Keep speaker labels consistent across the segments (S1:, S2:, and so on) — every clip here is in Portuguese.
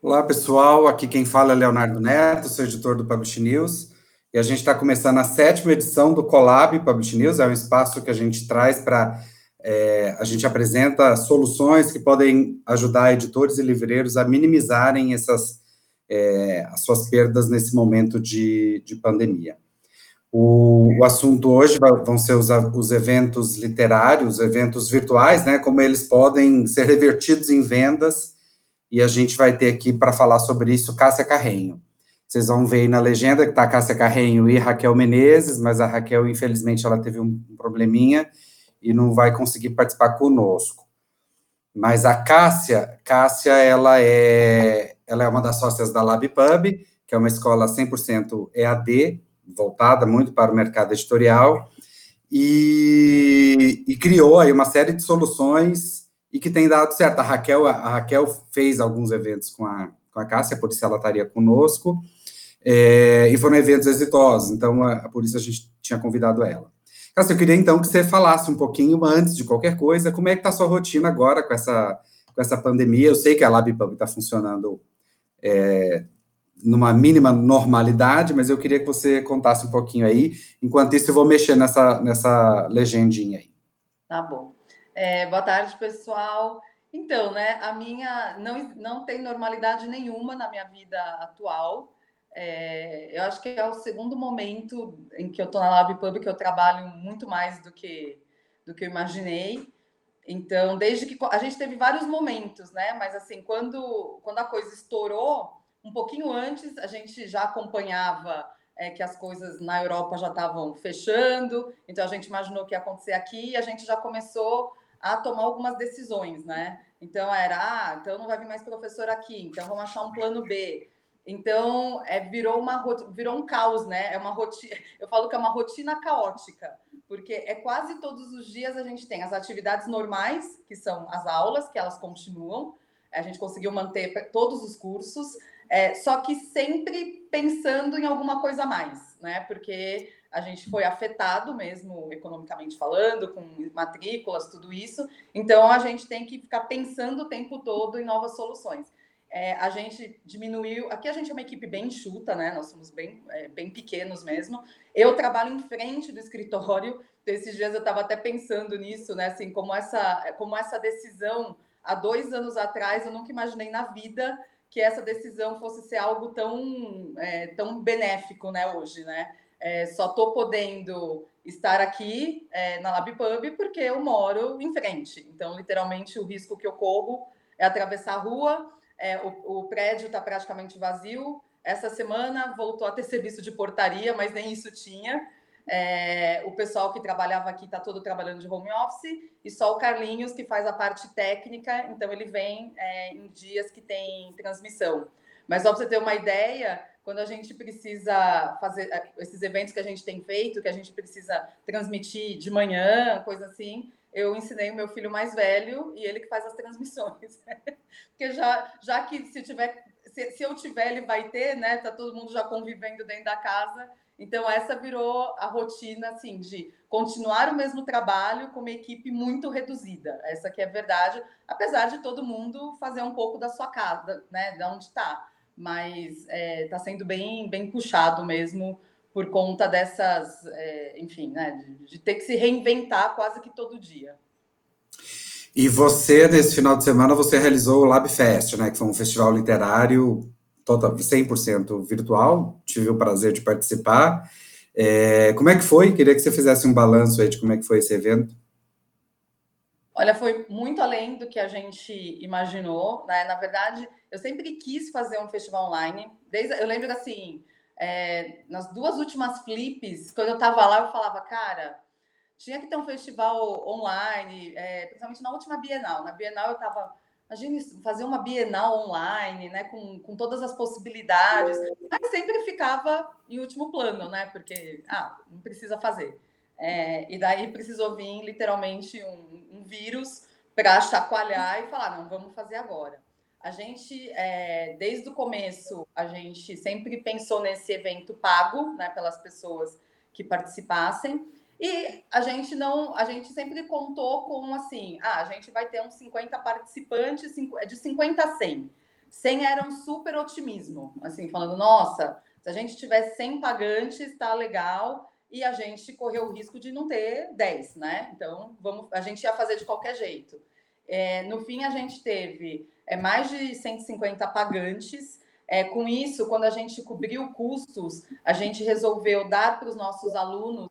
S1: Olá, pessoal. Aqui quem fala é Leonardo Neto, sou editor do Publish News. E a gente está começando a sétima edição do Colab Publish News. É um espaço que a gente traz para. É, a gente apresenta soluções que podem ajudar editores e livreiros a minimizarem essas, é, as suas perdas nesse momento de, de pandemia. O, o, assunto hoje vão ser os, os eventos literários, eventos virtuais, né? Como eles podem ser revertidos em vendas e a gente vai ter aqui para falar sobre isso Cássia Carrenho. Vocês vão ver aí na legenda que está Cássia Carrenho e Raquel Menezes, mas a Raquel, infelizmente, ela teve um probleminha e não vai conseguir participar conosco. Mas a Cássia, Cássia, ela é, ela é uma das sócias da LabPub, que é uma escola 100% EAD, voltada muito para o mercado editorial, e, e criou aí uma série de soluções e que tem dado certo. A Raquel, a Raquel fez alguns eventos com a, com a Cássia, por isso ela estaria conosco, é, e foram eventos exitosos, então a, por isso a gente tinha convidado ela. Cássia, eu queria então que você falasse um pouquinho, antes de qualquer coisa, como é que está a sua rotina agora com essa, com essa pandemia? Eu sei que a LabPub está funcionando é, numa mínima normalidade, mas eu queria que você contasse um pouquinho aí. Enquanto isso, eu vou mexer nessa, nessa legendinha aí.
S2: Tá bom. É, boa tarde, pessoal. Então, né, a minha não, não tem normalidade nenhuma na minha vida atual. É, eu acho que é o segundo momento em que eu estou na LabPub que eu trabalho muito mais do que do que eu imaginei. Então, desde que a gente teve vários momentos, né? Mas assim, quando quando a coisa estourou, um pouquinho antes, a gente já acompanhava é, que as coisas na Europa já estavam fechando, então a gente imaginou que ia acontecer aqui e a gente já começou a tomar algumas decisões, né? Então era, ah, então não vai vir mais professor aqui, então vamos achar um plano B. Então é, virou uma virou um caos, né? É uma rotina. Eu falo que é uma rotina caótica, porque é quase todos os dias a gente tem as atividades normais, que são as aulas, que elas continuam. A gente conseguiu manter todos os cursos, é, só que sempre pensando em alguma coisa a mais, né? Porque a gente foi afetado mesmo economicamente falando, com matrículas, tudo isso. Então a gente tem que ficar pensando o tempo todo em novas soluções. É, a gente diminuiu. Aqui a gente é uma equipe bem enxuta, né? Nós somos bem, é, bem pequenos mesmo. Eu trabalho em frente do escritório. Então, esses dias eu estava até pensando nisso, né? Assim, como essa, como essa decisão há dois anos atrás eu nunca imaginei na vida que essa decisão fosse ser algo tão, é, tão benéfico, né? Hoje, né? É, só estou podendo estar aqui é, na LabPub porque eu moro em frente. Então, literalmente, o risco que eu corro é atravessar a rua. É, o, o, prédio está praticamente vazio. Essa semana voltou a ter serviço de portaria, mas nem isso tinha. É, o pessoal que trabalhava aqui está todo trabalhando de home office e só o Carlinhos que faz a parte técnica. Então, ele vem é, em dias que tem transmissão. Mas só para você ter uma ideia, quando a gente precisa fazer eh, esses eventos que a gente tem feito, que a gente precisa transmitir de manhã, coisa assim, eu ensinei o meu filho mais velho e ele que faz as transmissões. Porque já, já que se tiver, se, se eu tiver, ele vai ter, né? Tá todo mundo já convivendo dentro da casa. Então essa virou a rotina assim de continuar o mesmo trabalho com uma equipe muito reduzida. Essa que é a verdade, apesar de todo mundo fazer um pouco da sua casa, né? De onde está mas está é, tá sendo bem, bem puxado mesmo por conta dessas, é, enfim, né, de, de, ter que se reinventar quase que todo dia.
S1: E você, nesse final de semana, você realizou o LabFest, né, que foi um festival literário total, 100% virtual, tive o prazer de participar. É, como é que foi? Queria que você fizesse um balanço aí de como é que foi esse evento.
S2: Olha, foi muito além do que a gente imaginou, né? Na verdade, eu sempre quis fazer um festival online. Desde, eu lembro assim, é, nas duas últimas flips, quando eu estava lá, eu falava, cara, tinha que ter um festival online, é, principalmente na última Bienal. Na Bienal eu estava, imagine fazer uma Bienal online, né, com, com todas as possibilidades, mas sempre ficava em último plano, né, porque, ah, não precisa fazer. É, e daí precisou vir literalmente um, um vírus para chacoalhar e falar, não, vamos fazer agora. A gente, é, desde o começo, a gente sempre pensou nesse evento pago, né, pelas pessoas que participassem. E a gente não, a gente sempre contou com assim, ah, a gente vai ter uns 50 participantes, é de 50 a 100. sem era um super otimismo, assim, falando, nossa, se a gente tiver 100 pagantes, está legal, e a gente correu o risco de não ter 10, né? Então, vamos, a gente ia fazer de qualquer jeito. É, no fim, a gente teve é, mais de 150 pagantes. É, com isso, quando a gente cobriu custos, a gente resolveu dar para os nossos alunos,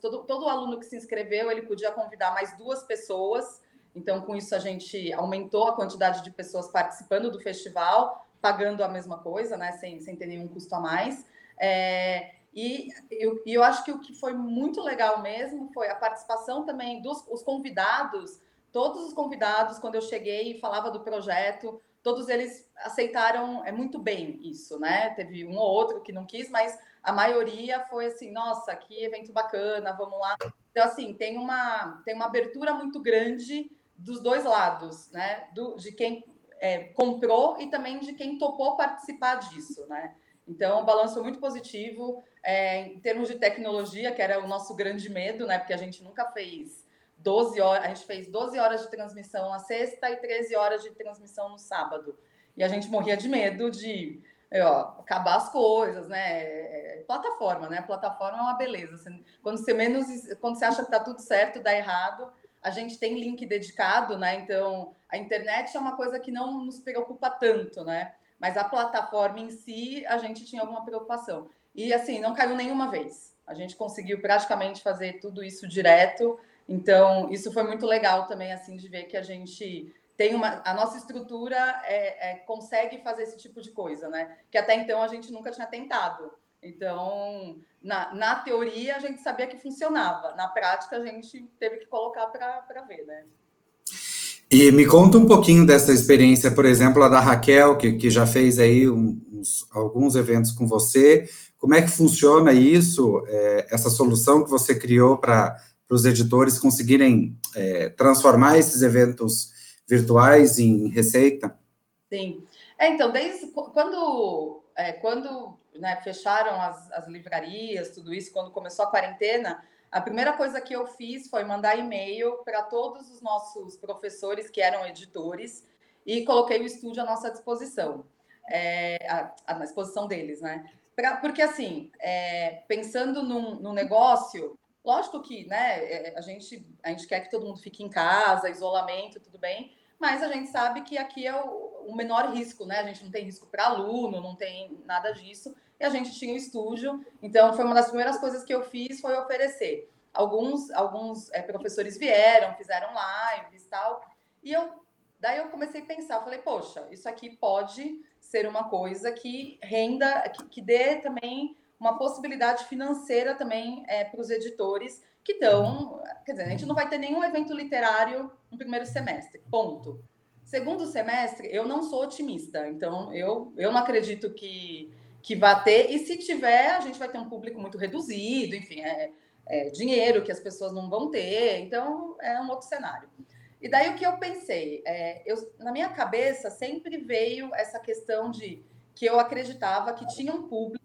S2: todo, todo aluno que se inscreveu, ele podia convidar mais duas pessoas. Então, com isso, a gente aumentou a quantidade de pessoas participando do festival, pagando a mesma coisa, né, sem, sem ter nenhum custo a mais. É, e eu, eu acho que o que foi muito legal mesmo foi a participação também dos os convidados todos os convidados, quando eu cheguei e falava do projeto, todos eles aceitaram é muito bem isso, né? Teve um ou outro que não quis, mas a maioria foi assim, nossa, que evento bacana, vamos lá. Então assim, tem uma tem uma abertura muito grande dos dois lados, né? Do, de quem é, comprou e também de quem topou participar disso, né? Então, o balanço muito positivo é, em termos de tecnologia, que era o nosso grande medo, né? Porque a gente nunca fez 12 horas, a gente fez 12 horas de transmissão na sexta e 13 horas de transmissão no sábado. E a gente morria de medo de ó, acabar as coisas, né? É, plataforma, né? Plataforma é uma beleza. quando você menos, quando você acha que tá tudo certo, dá errado. A gente tem link dedicado, né? Então, a internet é uma coisa que não nos preocupa tanto, né? Mas a plataforma em si, a gente tinha alguma preocupação. E assim, não caiu nenhuma vez. A gente conseguiu praticamente fazer tudo isso direto. Então, isso foi muito legal também, assim, de ver que a gente tem uma. A nossa estrutura é, é, consegue fazer esse tipo de coisa, né? Que até então a gente nunca tinha tentado. Então, na, na teoria, a gente sabia que funcionava. Na prática, a gente teve que colocar para ver, né?
S1: E me conta um pouquinho dessa experiência, por exemplo, a da Raquel, que, que já fez aí uns, alguns eventos com você. Como é que funciona isso, é, essa solução que você criou para para os editores conseguirem é, transformar esses eventos virtuais em receita?
S2: Sim. É, então, desde quando, é, quando né, fecharam as, as livrarias, tudo isso, quando começou a quarentena, a primeira coisa que eu fiz foi mandar e-mail para todos os nossos professores que eram editores e coloquei o estúdio à nossa disposição, é, à, à disposição deles, né? Pra, porque, assim, é, pensando num, num negócio, Lógico que, né, é, a gente, a gente quer que todo mundo fique em casa, isolamento, tudo bem, mas a gente sabe que aqui é o, o menor risco, né? A gente não tem risco para aluno, não tem nada disso. E a gente tinha o estúdio, então foi uma das primeiras coisas que eu fiz foi oferecer. Alguns, alguns é, professores vieram, fizeram lives e tal. E eu, daí eu comecei a pensar, eu falei, poxa, isso aqui pode ser uma coisa que renda, que, que dê também uma possibilidade financeira também é, para os editores que estão. Quer dizer, a gente não vai ter nenhum evento literário no primeiro semestre, ponto. Segundo semestre, eu não sou otimista, então eu, eu não acredito que, que vá ter, e se tiver, a gente vai ter um público muito reduzido, enfim, é, é dinheiro que as pessoas não vão ter, então é um outro cenário. E daí o que eu pensei? É, eu, na minha cabeça sempre veio essa questão de que eu acreditava que tinha um público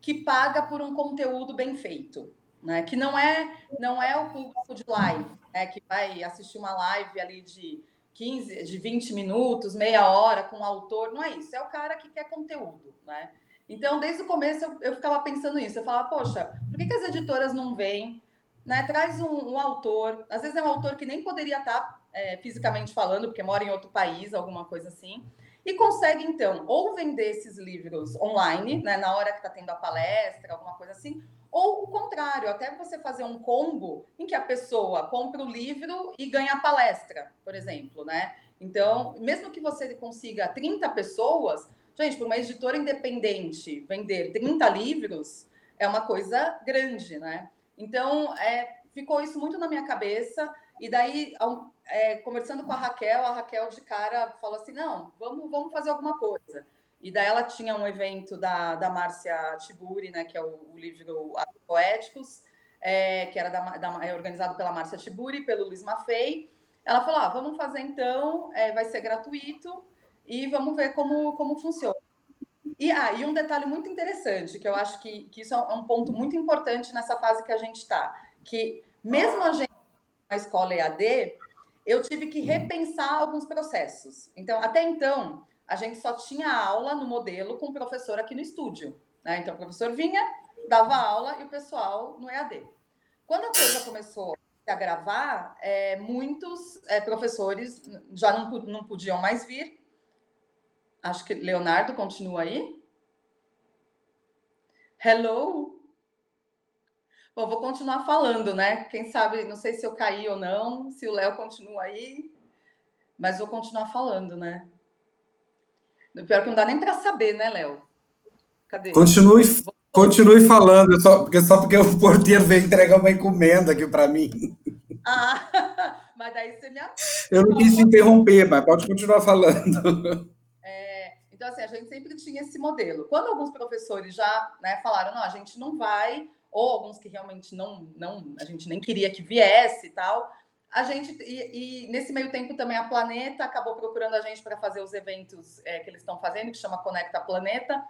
S2: que paga por um conteúdo bem feito, né? Que não é não é o público de live, né? Que vai assistir uma live ali de 15, de 20 minutos, meia hora com o autor, não é isso, é o cara que quer conteúdo, né? Então, desde o começo eu, eu ficava pensando nisso, eu falava, poxa, por que, que as editoras não vêm, né? Traz um, um, autor, às vezes é um autor que nem poderia estar é, fisicamente falando, porque mora em outro país, alguma coisa assim, e consegue, então, ou vender esses livros online, né, na hora que está tendo a palestra, alguma coisa assim, ou o contrário, até você fazer um combo em que a pessoa compra o livro e ganha a palestra, por exemplo, né? Então, mesmo que você consiga 30 pessoas, gente, para uma editora independente vender 30 livros é uma coisa grande, né? Então, é, ficou isso muito na minha cabeça. E daí, é, conversando com a Raquel, a Raquel de cara falou assim: não, vamos, vamos fazer alguma coisa. E daí ela tinha um evento da, da Márcia Tiburi, né, que é o, o livro Atos Poéticos, é, que era da, da, é organizado pela Márcia Tiburi, pelo Luiz Maffei. Ela falou: ah, vamos fazer então, é, vai ser gratuito e vamos ver como, como funciona. E, ah, e um detalhe muito interessante, que eu acho que, que isso é um ponto muito importante nessa fase que a gente está, que mesmo a gente na escola EAD, eu tive que repensar alguns processos. Então, até então, a gente só tinha aula no modelo com o professor aqui no estúdio. Né? Então, o professor vinha, dava aula e o pessoal no EAD. Quando a coisa começou a gravar, é, muitos é, professores já não, não podiam mais vir. Acho que Leonardo continua aí. Hello? Bom, vou continuar falando, né? Quem sabe, não sei se eu caí ou não, se o Léo continua aí, mas vou continuar falando, né? O pior é que não dá nem para saber, né, Léo?
S1: Cadê? Continue, continue falando, só porque, só porque o porteiro veio entregar uma encomenda aqui para mim.
S2: Ah, mas daí você me
S1: Eu não quis interromper, mas pode continuar falando.
S2: É, então, assim, a gente sempre tinha esse modelo. Quando alguns professores já né, falaram, não, a gente não vai, ou alguns que realmente não, não, a gente nem queria que viesse e tal, a gente e, e, nesse meio tempo também a Planeta acabou procurando a gente para fazer os eventos é, que eles estão fazendo, que chama Conecta Planeta.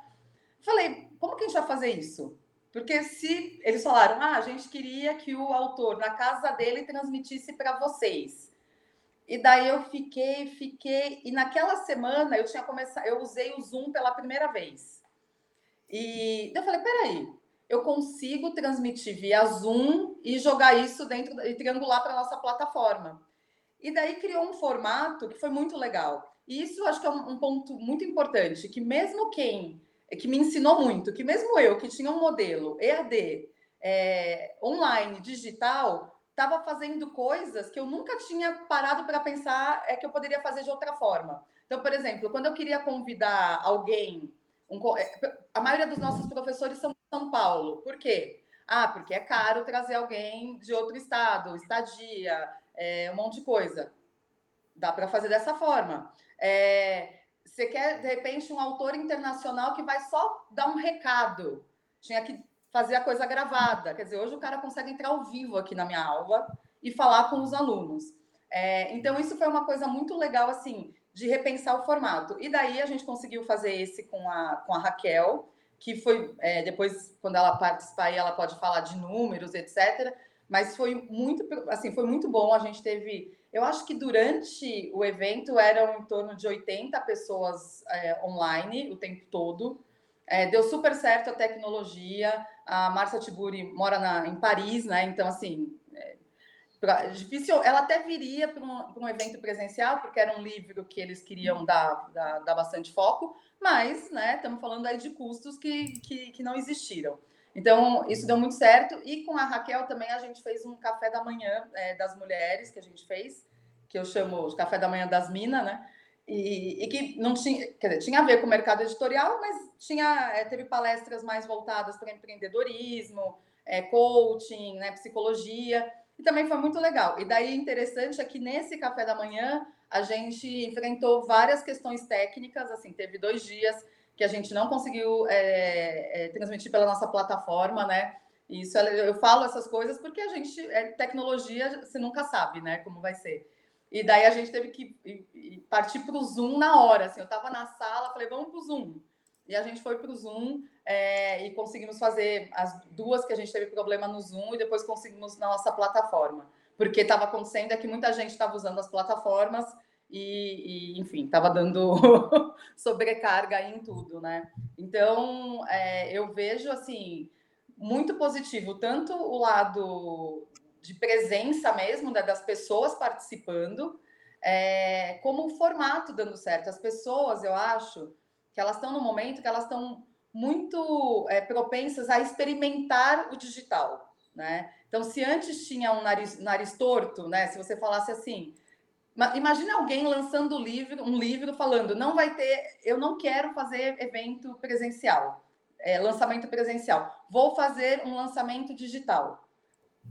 S2: Falei, como que a gente vai fazer isso? Porque se eles falaram, ah, a gente queria que o autor na casa dele transmitisse para vocês. E daí eu fiquei, fiquei, e naquela semana eu tinha começado, eu usei o Zoom pela primeira vez. E eu falei, peraí, eu consigo transmitir via Zoom e jogar isso dentro e triangular para nossa plataforma. E daí criou um formato que foi muito legal. E isso acho que é um, um ponto muito importante, que mesmo quem que me ensinou muito, que mesmo eu que tinha um modelo EAD é, online, digital, estava fazendo coisas que eu nunca tinha parado para pensar é que eu poderia fazer de outra forma. Então, por exemplo, quando eu queria convidar alguém um, é, a maioria dos nossos professores são São Paulo. Por quê? Ah, porque é caro trazer alguém de outro estado, estadia, é, um monte de coisa. Dá para fazer dessa forma. É, você quer, de repente, um autor internacional que vai só dar um recado. Tinha que fazer a coisa gravada. Quer dizer, hoje o cara consegue entrar ao vivo aqui na minha aula e falar com os alunos. É, então, isso foi uma coisa muito legal, assim, de repensar o formato. E daí a gente conseguiu fazer esse com a, com a Raquel, que foi é, depois, quando ela participar aí, ela pode falar de números, etc. Mas foi muito, assim, foi muito bom. A gente teve, eu acho que durante o evento eram em torno de 80 pessoas é, online o tempo todo. É, deu super certo a tecnologia. A Marcia Tiburi mora na, em Paris, né? Então, assim, Pra, difícil, ela até viria para um, um, evento presencial, porque era um livro que eles queriam dar, dar, dar bastante foco, mas né, estamos falando aí de custos que, que, que, não existiram. Então, isso deu muito certo. E com a Raquel também a gente fez um café da manhã é, das mulheres que a gente fez, que eu chamo de café da manhã das minas, né? E, e, que não tinha, quer dizer, tinha a ver com o mercado editorial, mas tinha, é, teve palestras mais voltadas para empreendedorismo, é, coaching, né, psicologia. E também foi muito legal. E daí interessante é que nesse café da manhã a gente enfrentou várias questões técnicas, assim, teve dois dias que a gente não conseguiu é, é, transmitir pela nossa plataforma, né? Isso eu falo essas coisas porque a gente é tecnologia, você nunca sabe, né, como vai ser. E daí a gente teve que partir para o Zoom na hora. Assim, eu estava na sala, falei, vamos para o Zoom. E a gente foi para o Zoom é, e conseguimos fazer as duas que a gente teve problema no Zoom e depois conseguimos na nossa plataforma. Porque estava acontecendo é que muita gente estava usando as plataformas e, e enfim, estava dando sobrecarga em tudo, né? Então, é, eu vejo, assim, muito positivo, tanto o lado de presença mesmo, né, das pessoas participando, é, como o formato dando certo. As pessoas, eu acho, que elas estão no momento que elas estão muito é, propensas a experimentar o digital, né? Então, se antes tinha um nariz, nariz torto, né? Se você falasse assim, imagine alguém lançando livro, um livro falando, não vai ter, eu não quero fazer evento presencial, é, lançamento presencial, vou fazer um lançamento digital.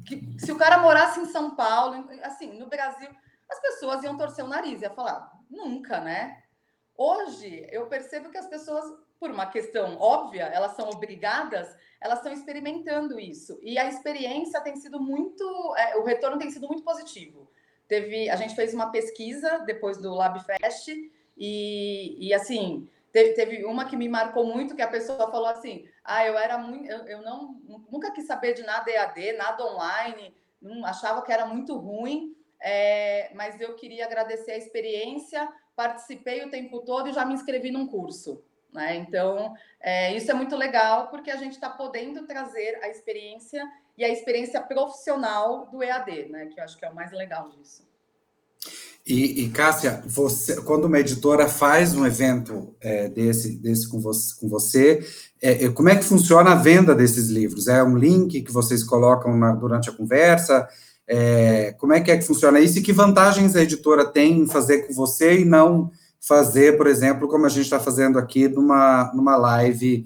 S2: Que, se o cara morasse em São Paulo, assim, no Brasil, as pessoas iam torcer o nariz, ia falar, nunca, né? Hoje, eu percebo que as pessoas, por uma questão óbvia, elas são obrigadas, elas estão experimentando isso. E a experiência tem sido muito, é, o retorno tem sido muito positivo. Teve, a gente fez uma pesquisa depois do LabFest e, e assim, teve, teve, uma que me marcou muito, que a pessoa falou assim, ah, eu era muito, eu, eu não, nunca quis saber de nada EAD, nada online, não, achava que era muito ruim, é, mas eu queria agradecer a experiência participei o tempo todo e já me inscrevi num curso. Né? Então, é, isso é muito legal porque a gente está podendo trazer a experiência e a experiência profissional do EAD, né? que eu acho que é o mais legal disso.
S1: E, e Cássia, você, quando uma editora faz um evento é, desse, desse com você, com você é, é, como é que funciona a venda desses livros? É um link que vocês colocam na, durante a conversa? É, como é que é que funciona isso? E que vantagens a editora tem em fazer com você e não fazer, por exemplo, como a gente está fazendo aqui numa, numa live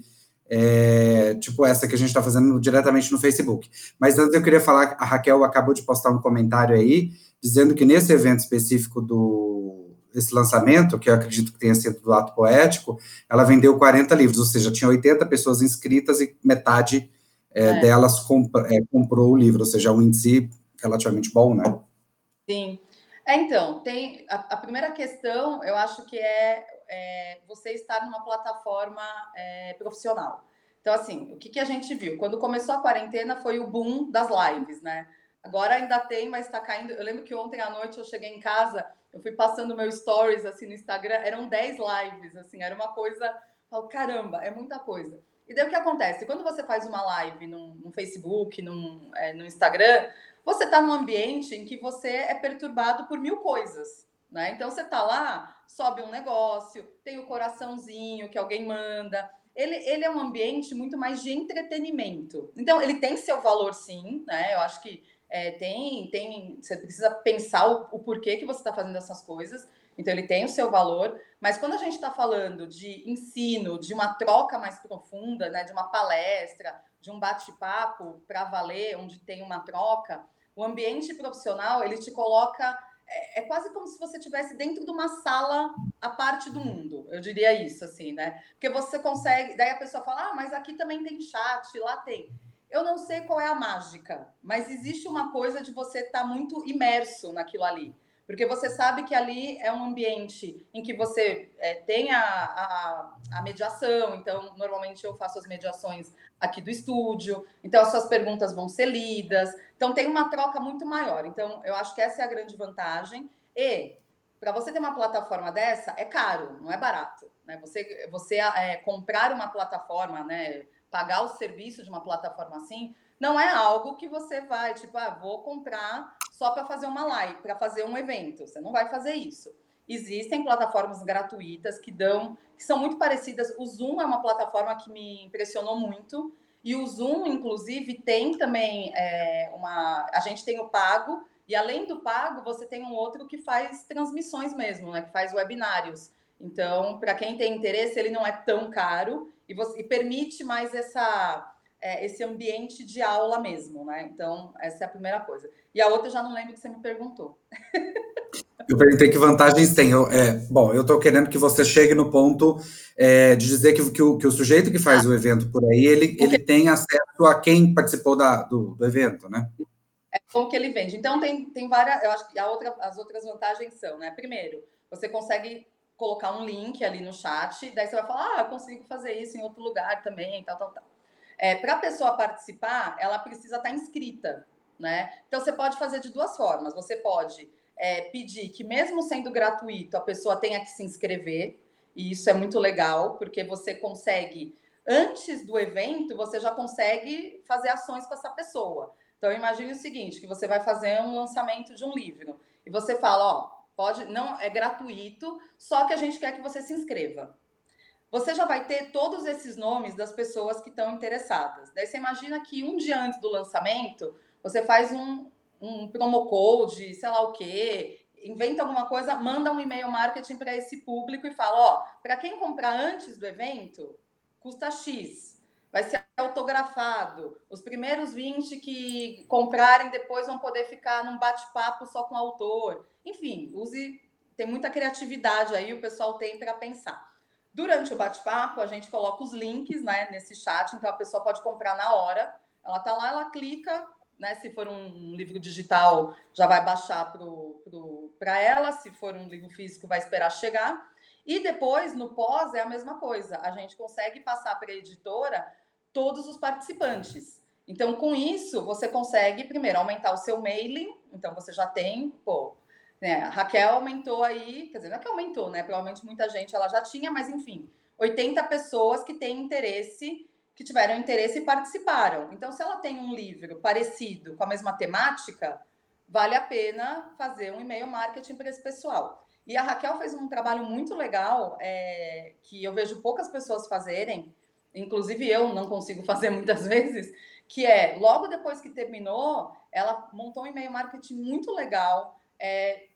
S1: é, tipo essa que a gente está fazendo diretamente no Facebook. Mas antes eu queria falar, a Raquel acabou de postar um comentário aí, dizendo que nesse evento específico do esse lançamento, que eu acredito que tenha sido do ato poético, ela vendeu 40 livros, ou seja, tinha 80 pessoas inscritas e metade é, é. delas comp é, comprou o livro, ou seja, um índice relativamente bom, né?
S2: Sim. É, então, tem a, a, primeira questão, eu acho que é, é você estar numa plataforma é, profissional. Então, assim, o que, que a gente viu? Quando começou a quarentena foi o boom das lives, né? Agora ainda tem, mas está caindo. Eu lembro que ontem à noite eu cheguei em casa, eu fui passando meu stories assim no Instagram, eram 10 lives, assim, era uma coisa. Falo, caramba, é muita coisa. E daí o que acontece? Quando você faz uma live no, no Facebook, no, é, no Instagram, você está num ambiente em que você é perturbado por mil coisas. Né? Então você está lá, sobe um negócio, tem o coraçãozinho que alguém manda. Ele, ele é um ambiente muito mais de entretenimento. Então, ele tem seu valor, sim, né? Eu acho que é, tem, tem, você precisa pensar o, o porquê que você está fazendo essas coisas. Então, ele tem o seu valor, mas quando a gente está falando de ensino, de uma troca mais profunda, né, de uma palestra, de um bate-papo para valer, onde tem uma troca, o ambiente profissional ele te coloca é, é quase como se você estivesse dentro de uma sala à parte do mundo. Eu diria isso assim, né? Porque você consegue, daí a pessoa fala: "Ah, mas aqui também tem chat, lá tem". Eu não sei qual é a mágica, mas existe uma coisa de você estar tá muito imerso naquilo ali. Porque você sabe que ali é um ambiente em que você é, tem a, a, a, mediação, então normalmente eu faço as mediações aqui do estúdio, então as suas perguntas vão ser lidas, então tem uma troca muito maior. Então eu acho que essa é a grande vantagem. E para você ter uma plataforma dessa, é caro, não é barato. Né? Você, você é, comprar uma plataforma, né, pagar o serviço de uma plataforma assim, não é algo que você vai, tipo, ah, vou comprar só para fazer uma live, para fazer um evento. Você não vai fazer isso. Existem plataformas gratuitas que dão, que são muito parecidas. O Zoom é uma plataforma que me impressionou muito. E o Zoom, inclusive, tem também é, uma. A gente tem o pago, e além do pago, você tem um outro que faz transmissões mesmo, né? Que faz webinários. Então, para quem tem interesse, ele não é tão caro e, você, e permite mais essa é, esse ambiente de aula mesmo, né? Então, essa é a primeira coisa. E a outra eu já não lembro que você me perguntou.
S1: Eu perguntei que vantagens tem. Eu, é, bom, eu estou querendo que você chegue no ponto é, de dizer que, que, o, que, o, sujeito que faz ah. o evento por aí, ele, ele tem acesso a quem participou da, do, do evento, né?
S2: É como que ele vende. Então, tem, tem várias. Eu acho que outra, as outras vantagens são, né? Primeiro, você consegue colocar um link ali no chat, daí você vai falar, ah, eu consigo fazer isso em outro lugar também, tal, tal, tal. É, Para a pessoa participar, ela precisa estar tá inscrita, né? Então você pode fazer de duas formas. Você pode é, pedir que, mesmo sendo gratuito, a pessoa tenha que se inscrever, e isso é muito legal, porque você consegue, antes do evento, você já consegue fazer ações com essa pessoa. Então imagine o seguinte: que você vai fazer um lançamento de um livro e você fala, ó, pode, não é gratuito, só que a gente quer que você se inscreva você já vai ter todos esses nomes das pessoas que estão interessadas. Daí você imagina que um dia antes do lançamento, você faz um, um promo code, sei lá o quê, inventa alguma coisa, manda um e-mail marketing para esse público e fala: ó, para quem comprar antes do evento, custa X. Vai ser autografado. Os primeiros 20 que comprarem depois vão poder ficar num bate-papo só com o autor. Enfim, use. Tem muita criatividade aí, o pessoal tem para pensar. Durante o bate-papo, a gente coloca os links né, nesse chat, então a pessoa pode comprar na hora. Ela está lá, ela clica, né? Se for um livro digital, já vai baixar para ela, se for um livro físico, vai esperar chegar. E depois, no pós, é a mesma coisa. A gente consegue passar para a editora todos os participantes. Então, com isso, você consegue, primeiro, aumentar o seu mailing. Então, você já tem, pô, É, a Raquel aumentou aí, quer dizer, não é que aumentou, né? Provavelmente muita gente ela já tinha, mas enfim, 80 pessoas que têm interesse, que tiveram interesse e participaram. Então, se ela tem um livro parecido com a mesma temática, vale a pena fazer um e-mail marketing para esse pessoal. E a Raquel fez um trabalho muito legal, é, que eu vejo poucas pessoas fazerem, inclusive eu não consigo fazer muitas vezes, que é, logo depois que terminou, ela montou um e-mail marketing muito legal, é,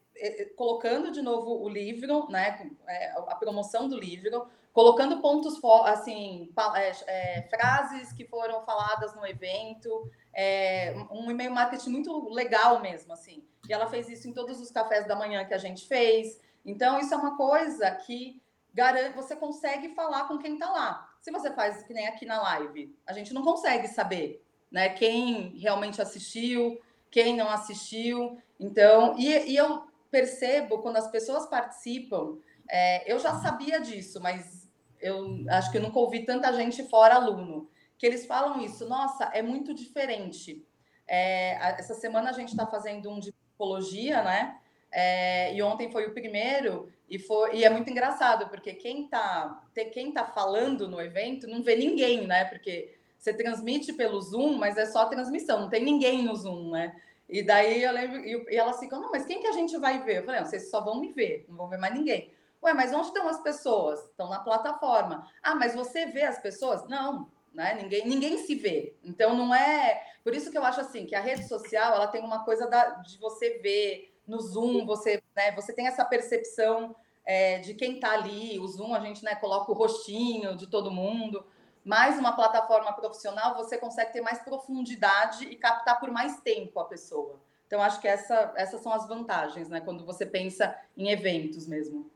S2: colocando de novo o livro, né, é, a promoção do livro, colocando pontos, assim, é, é, frases que foram faladas no evento, é, um e-mail marketing muito legal mesmo, assim. E ela fez isso em todos os cafés da manhã que a gente fez. Então, isso é uma coisa que garante, você consegue falar com quem está lá. Se você faz que nem aqui na live, a gente não consegue saber né, quem realmente assistiu, quem não assistiu. Então, e, e eu percebo quando as pessoas participam, é, eu já sabia disso, mas eu acho que eu nunca ouvi tanta gente fora aluno, que eles falam isso, nossa, é muito diferente. É, essa semana a gente está fazendo um de psicologia, né? É, e ontem foi o primeiro, e, foi, e é muito engraçado, porque quem está quem tá falando no evento não vê ninguém, né? Porque você transmite pelo Zoom, mas é só transmissão, não tem ninguém no Zoom, né? E daí eu lembro, e, e elas ficam, não, mas quem que a gente vai ver? Eu falei, não, vocês só vão me ver, não vão ver mais ninguém. Ué, mas onde estão as pessoas? Estão na plataforma. Ah, mas você vê as pessoas? Não, né? Ninguém, ninguém se vê. Então não é. Por isso que eu acho assim que a rede social ela tem uma coisa da, de você ver no Zoom, você, né, você tem essa percepção é, de quem está ali. O Zoom a gente né, coloca o rostinho de todo mundo mais uma plataforma profissional, você consegue ter mais profundidade e captar por mais tempo a pessoa. Então, acho que essa, essas são as vantagens, né? Quando você pensa em eventos mesmo.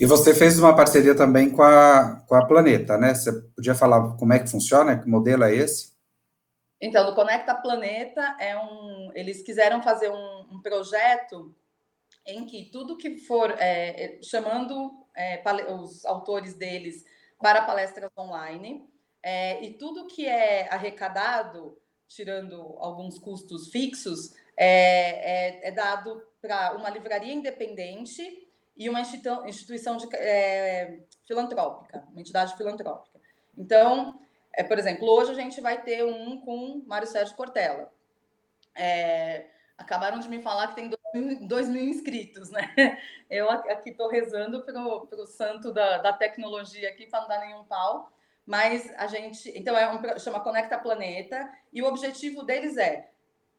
S1: E você fez uma parceria também com a, com a Planeta, né? Você podia falar como é que funciona, que modelo é esse?
S2: Então, o Conecta Planeta é um. Eles quiseram fazer um, um projeto em que tudo que for é, chamando é, os autores deles para palestras online. É, e tudo que é arrecadado, tirando alguns custos fixos, é, é, é dado para uma livraria independente e uma instituição de, é, filantrópica, uma entidade filantrópica. Então, é, por exemplo, hoje a gente vai ter um com Mário Sérgio Cortella. É, acabaram de me falar que tem dois mil, inscritos, né? Eu aqui estou rezando pelo, pelo santo da, da tecnologia aqui para não dar nenhum pau. Mas a gente. Então, é um chama Conecta Planeta, e o objetivo deles é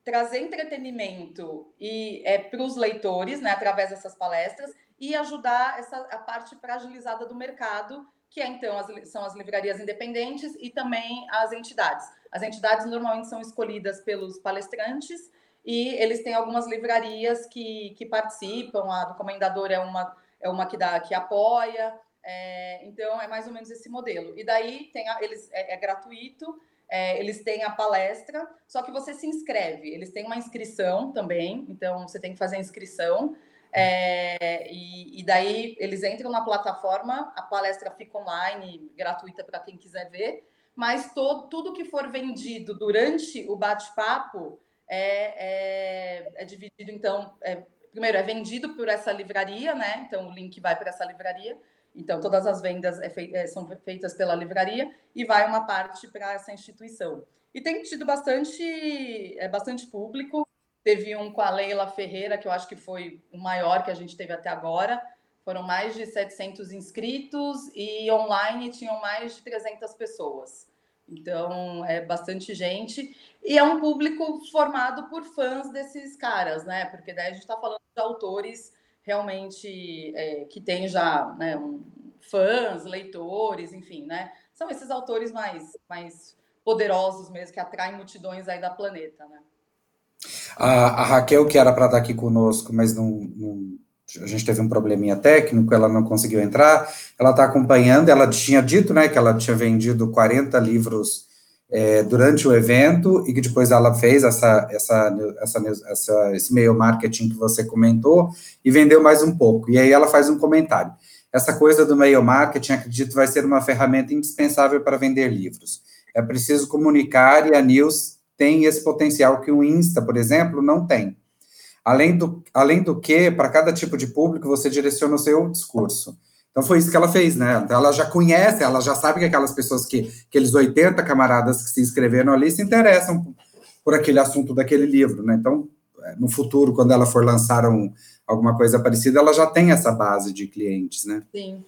S2: trazer entretenimento e é, para os leitores, né, através dessas palestras, e ajudar essa, a parte fragilizada do mercado, que é, então as, são as livrarias independentes e também as entidades. As entidades normalmente são escolhidas pelos palestrantes e eles têm algumas livrarias que, que participam, a do Comendador é uma, é uma que, dá, que apoia, é, então é mais ou menos esse modelo. E daí tem a, eles, é, é gratuito, é, eles têm a palestra, só que você se inscreve, eles têm uma inscrição também, então você tem que fazer a inscrição. É, e, e, daí eles entram na plataforma, a palestra fica online, gratuita para quem quiser ver, mas todo, tudo que for vendido durante o bate-papo é, é, é dividido, então, é, primeiro é vendido por essa livraria, né? Então o link vai para essa livraria. Então todas as vendas é fei é, são feitas pela livraria e vai uma parte para essa instituição. E tem tido bastante, é, bastante público. Teve um com a Leila Ferreira, que eu acho que foi o maior que a gente teve até agora. Foram mais de 700 inscritos e online tinham mais de 300 pessoas. Então, é bastante gente. E é um público formado por fãs desses caras, né? Porque daí a gente está falando de autores realmente é, que têm já né, um, fãs, leitores, enfim, né? São esses autores mais, mais poderosos mesmo, que atraem multidões aí da planeta, né?
S1: A, a Raquel, que era para estar aqui conosco, mas não, não a gente teve um probleminha técnico, ela não conseguiu entrar, ela está acompanhando, ela tinha dito, né, que ela tinha vendido 40 livros é, durante o evento, e que depois ela fez essa, essa, essa, essa, esse e-mail marketing que você comentou, e vendeu mais um pouco, e aí ela faz um comentário, essa coisa do e-mail marketing, acredito, vai ser uma ferramenta indispensável para vender livros, é preciso comunicar, e a News tem esse potencial que o Insta, por exemplo, não tem. Além do, além do que, para cada tipo de público, você direciona o seu discurso. Então foi isso que ela fez, né? Então ela já conhece, ela já sabe que aquelas pessoas que, aqueles 80 camaradas que se inscreveram ali se interessam por aquele assunto daquele livro, né? Então, é, no futuro, quando ela for lançar um, alguma coisa parecida, ela já tem essa base de clientes, né?
S2: Sim.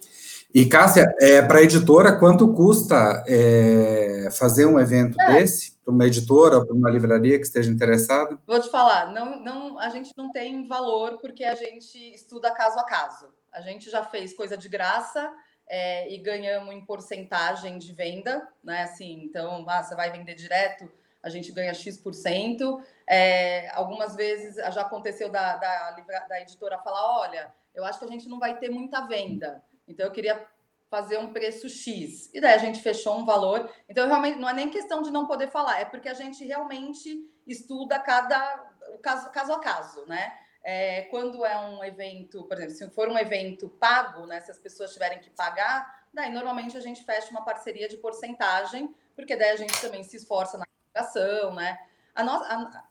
S1: E, Cássia, é, para a editora, quanto custa é, fazer um evento é. desse? Para uma editora, para uma livraria que esteja interessada?
S2: Vou te falar, não, não, a gente não tem valor porque a gente estuda caso a caso. A gente já fez coisa de graça é, e ganhamos em porcentagem de venda, né? Assim, então, ah, você vai vender direto, a gente ganha X%. É, algumas vezes já aconteceu da, da, da editora falar: olha, eu acho que a gente não vai ter muita venda, então eu queria fazer um preço X. E daí a gente fechou um valor. Então, realmente, não é nem questão de não poder falar, é porque a gente realmente estuda cada caso, caso a caso, né? É, quando é um evento, por exemplo, se for um evento pago, né, se as pessoas tiverem que pagar, daí normalmente a gente fecha uma parceria de porcentagem, porque daí a gente também se esforça na divulgação, né? A a,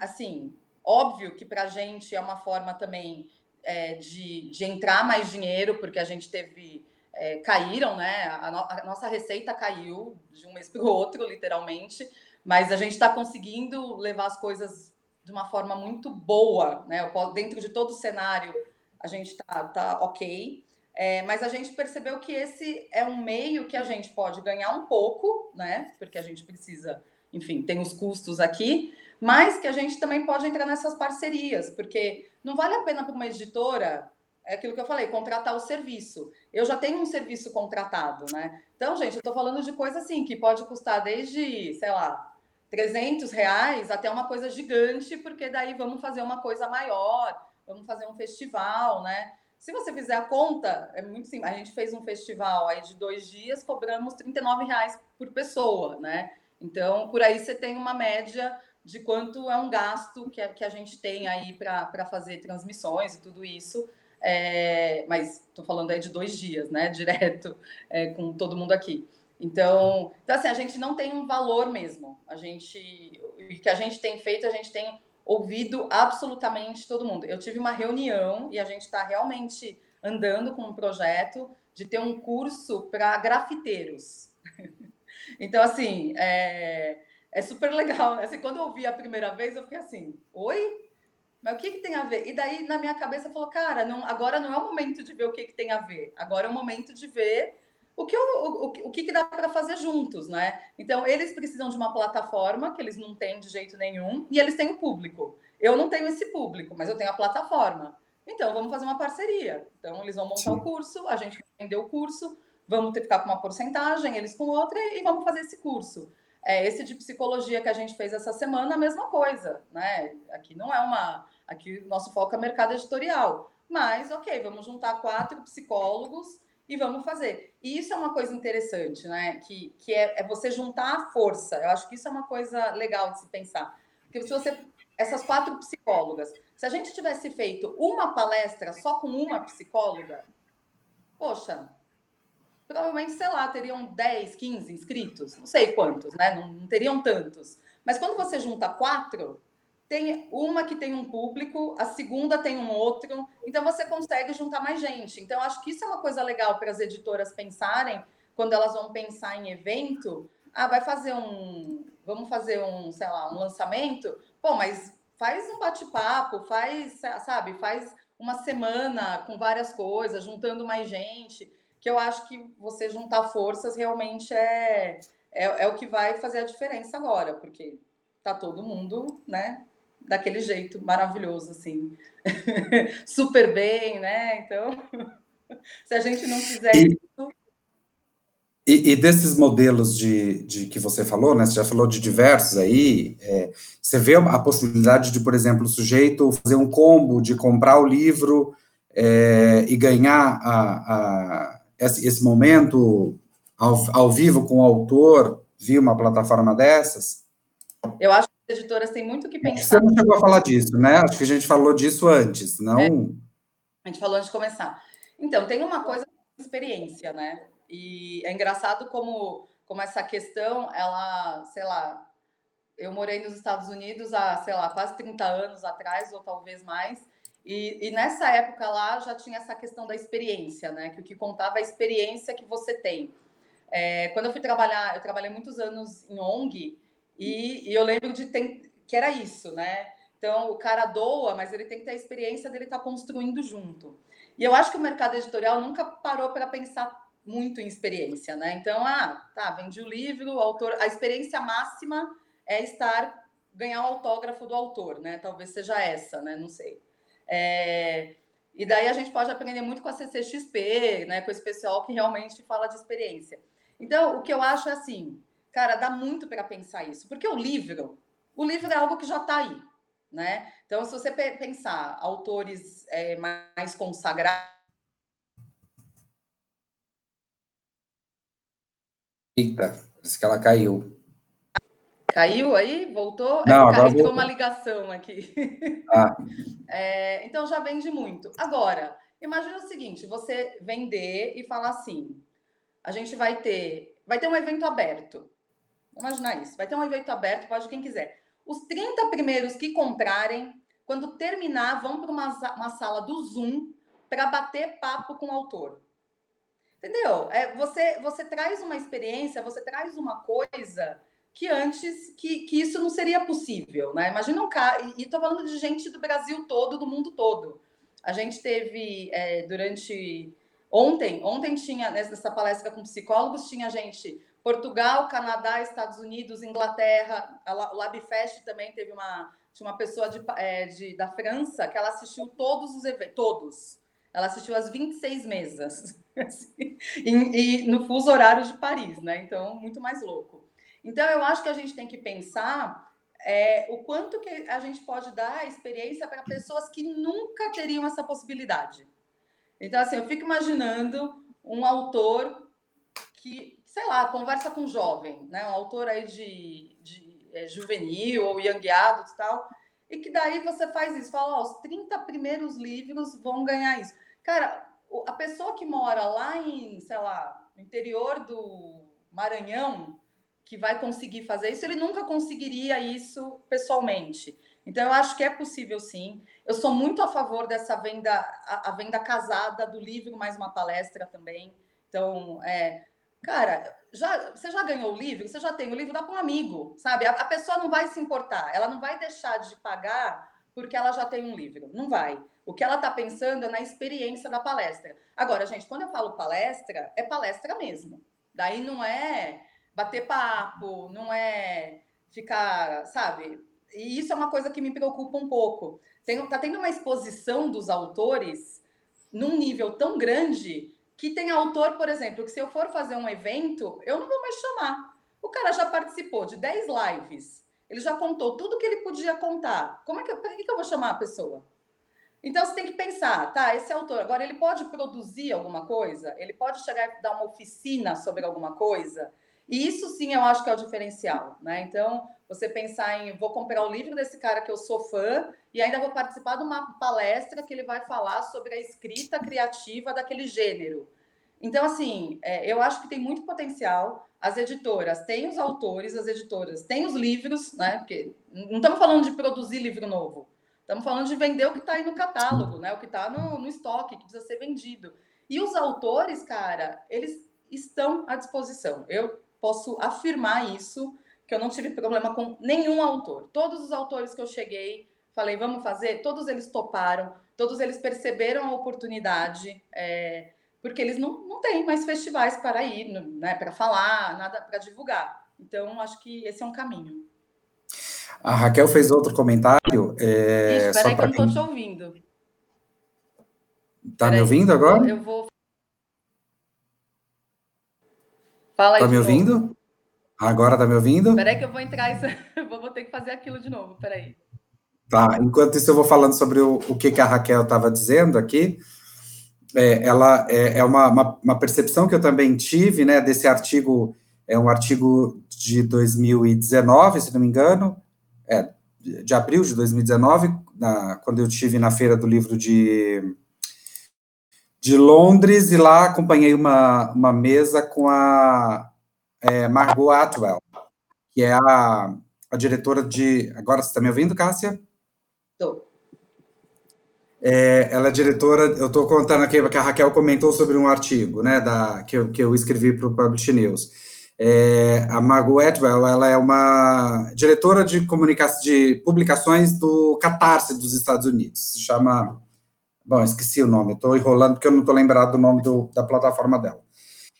S2: assim, óbvio que para a gente é uma forma também é, de, de entrar mais dinheiro, porque a gente teve é, caíram, né? A, no, a, nossa receita caiu de um mês para o outro, literalmente, mas a gente está conseguindo levar as coisas de uma forma muito boa, né? Dentro de todo o cenário, a gente está tá ok. É, mas a gente percebeu que esse é um meio que a gente pode ganhar um pouco, né? Porque a gente precisa, enfim, tem os custos aqui, mas que a gente também pode entrar nessas parcerias, porque não vale a pena para uma editora, é aquilo que eu falei, contratar o serviço. Eu já tenho um serviço contratado, né? Então, gente, eu estou falando de coisa assim que pode custar desde, sei lá, 300 reais até uma coisa gigante, porque daí vamos fazer uma coisa maior, vamos fazer um festival, né? Se você fizer a conta, é muito simples. A gente fez um festival aí de dois dias, cobramos 39 reais por pessoa, né? Então, por aí você tem uma média de quanto é um gasto que a, que a gente tem aí para fazer transmissões e tudo isso. É, mas estou falando aí de dois dias, né? Direto é, com todo mundo aqui. Então, então, assim, a gente não tem um valor mesmo. A gente, o que a gente tem feito, a gente tem ouvido absolutamente todo mundo. Eu tive uma reunião e a gente está realmente andando com um projeto de ter um curso para grafiteiros. então, assim, é, é super legal. Assim, quando eu vi a primeira vez, eu fiquei assim, oi? Mas o que, que tem a ver? E daí, na minha cabeça, falou, cara, não, agora não é o momento de ver o que, que tem a ver. Agora é o momento de ver o que, o, o, o que, que dá para fazer juntos, né? Então, eles precisam de uma plataforma que eles não têm de jeito nenhum, e eles têm o público. Eu não tenho esse público, mas eu tenho a plataforma. Então, vamos fazer uma parceria. Então, eles vão montar Sim. o curso, a gente vai vender o curso, vamos ter que ficar com uma porcentagem, eles com outra, e vamos fazer esse curso. É, esse de psicologia que a gente fez essa semana, a mesma coisa, né? Aqui não é uma. Aqui o nosso foco é mercado editorial. Mas, ok, vamos juntar quatro psicólogos e vamos fazer. E isso é uma coisa interessante, né? Que, que é, é, você juntar a força. Eu acho que isso é uma coisa legal de se pensar. Porque se você. Essas quatro psicólogas, se a gente tivesse feito uma palestra só com uma psicóloga, poxa, provavelmente, sei lá, teriam 10, 15 inscritos, não sei quantos, né? Não, não teriam tantos. Mas quando você junta quatro, tem uma que tem um público, a segunda tem um outro, então você consegue juntar mais gente. Então, acho que isso é uma coisa legal para as editoras pensarem quando elas vão pensar em evento. Ah, vai fazer um. Vamos fazer um, sei lá, um lançamento? Pô, mas faz um bate-papo, faz, sabe, faz uma semana com várias coisas, juntando mais gente, que eu acho que você juntar forças realmente é, é, é o que vai fazer a diferença agora, porque tá todo mundo, né, daquele jeito maravilhoso, assim. Super bem, né? Então, se a gente não fizer e, isso.
S1: E, e, desses modelos de, de que você falou, né? Você já falou de diversos aí. É, você vê a possibilidade de, por exemplo, o sujeito fazer um combo de comprar o livro é, e ganhar a, a, esse, esse momento ao, ao vivo com o autor via uma plataforma dessas?
S2: Eu acho editoras têm muito que pensar.
S1: Você não chegou a falar disso, né? Acho que a gente falou disso antes, não? É.
S2: A gente falou antes de começar. Então, tem uma coisa experiência, né? E é engraçado como, como essa questão, ela, sei lá, eu morei nos Estados Unidos há, sei lá, quase 30 anos atrás, ou talvez mais, e, e, nessa época lá já tinha essa questão da experiência, né? Que o que contava é a experiência que você tem. É, quando eu fui trabalhar, eu trabalhei muitos anos em ONG e, e eu lembro de ter, que era isso, né? Então o cara doa, mas ele tem que ter a experiência dele estar tá construindo junto. E eu acho que o mercado editorial nunca parou para pensar muito em experiência, né? Então, ah, tá, vendi o livro, o autor, a experiência máxima é estar ganhar o autógrafo do autor, né? Talvez seja essa, né? Não sei. É, e daí a gente pode aprender muito com a CCXP, né, com esse pessoal que realmente fala de experiência. Então, o que eu acho é assim, cara, dá muito para pensar isso, porque o livro, o livro é algo que já está aí, né? Então, se você pensar autores é, mais consagrados.
S1: Eita, parece que ela caiu.
S2: Caiu aí? Voltou?
S1: É Não, é, agora
S2: entrou uma ligação aqui. Ah. É, então já vende muito. Agora, imagina o seguinte: você vender e falar assim: a gente vai ter, vai ter um evento aberto. Imaginar isso. Vai ter um evento aberto, pode quem quiser. Os 30 primeiros que comprarem, quando terminar, vão para uma, uma sala do Zoom para bater papo com o autor. Entendeu? É, você, você traz uma experiência, você traz uma coisa que antes que, que isso não seria possível, né? Imagina um cara, e estou falando de gente do Brasil todo, do mundo todo. A gente teve é, durante ontem, ontem tinha nessa palestra com psicólogos tinha gente Portugal, Canadá, Estados Unidos, Inglaterra, a, o Labfest também teve uma tinha uma pessoa de, é, de, da França que ela assistiu todos os eventos, todos. Ela assistiu as 26 mesas. Assim, e, e no fuso horário de Paris, né? Então, muito mais louco. Então, eu acho que a gente tem que pensar é, o quanto que a gente pode dar experiência para pessoas que nunca teriam essa possibilidade. Então, assim, eu fico imaginando um autor que, sei lá, conversa com um jovem, né? Um autor aí de, de é, juvenil ou adult e tal, e que daí você faz isso, fala, ó, os 30 primeiros livros vão ganhar isso. Cara, a pessoa que mora lá em, sei lá, no interior do Maranhão, que vai conseguir fazer isso, ele nunca conseguiria isso pessoalmente. Então, eu acho que é possível sim. Eu sou muito a favor dessa venda, a, a venda casada do livro, mais uma palestra também. Então, é, cara, já, você já ganhou o livro, você já tem o livro, dá para um amigo, sabe? A, a, pessoa não vai se importar, ela não vai deixar de pagar porque ela já tem um livro. Não vai. O que ela está pensando é na experiência da palestra. Agora, gente, quando eu falo palestra, é palestra mesmo. Daí não é bater papo, não é ficar, sabe? E isso é uma coisa que me preocupa um pouco. Tem, tá tendo uma exposição dos autores num nível tão grande que tem autor, por exemplo, que se eu for fazer um evento, eu não vou mais chamar. O cara já participou de 10 lives, ele já contou tudo que ele podia contar. Como é que, para que, eu vou chamar a pessoa? Então você tem que pensar, tá? Esse autor agora ele pode produzir alguma coisa, ele pode chegar e dar uma oficina sobre alguma coisa, e isso sim eu acho que é o diferencial, né? Então, você pensar em vou comprar o livro desse cara que eu sou fã e ainda vou participar de uma palestra que ele vai falar sobre a escrita criativa daquele gênero. Então, assim, é, eu acho que tem muito potencial. As editoras têm os autores, as editoras têm os livros, né? Porque não estamos falando de produzir livro novo. Estamos falando de vender o que está aí no catálogo, né? O que está no, no estoque, que precisa ser vendido. E os autores, cara, eles estão à disposição. Eu posso afirmar isso, que eu não tive problema com nenhum autor. Todos os autores que eu cheguei, falei, vamos fazer, todos eles toparam, todos eles perceberam a oportunidade, é, porque eles não, não têm mais festivais para ir, né, para falar, nada para divulgar. Então, acho que esse é um caminho.
S1: A Raquel fez outro comentário. É,
S2: peraí que eu não estou te ouvindo.
S1: Tá me ouvindo agora?
S2: Eu vou Fala aí.
S1: Tá me ouvindo? Novo. Agora tá me ouvindo?
S2: Peraí que eu vou entrar isso. vou ter que fazer aquilo de novo, peraí.
S1: Tá, enquanto isso eu vou falando sobre o, o que, que a Raquel estava dizendo aqui. É, ela é, é uma, uma, uma, percepção que eu também tive, né, desse artigo, é um artigo de 2019, se não me engano, é, de abril de 2019, na, quando eu estive na Feira do Livro de, de Londres e lá acompanhei uma, uma mesa com a é, Margot Atwell, que é a, a diretora de. Agora você está me ouvindo, Cássia?
S2: Estou.
S1: É, ela é diretora, eu estou contando aqui, que a Raquel comentou sobre um artigo, né, da, que, eu, que eu escrevi para o Publish News. É, a Margot Atwell, ela é uma diretora de comunicação, de publicações do Catarse dos Estados Unidos, se chama, bom, esqueci o nome, estou enrolando porque eu não estou lembrado do nome do, da plataforma dela.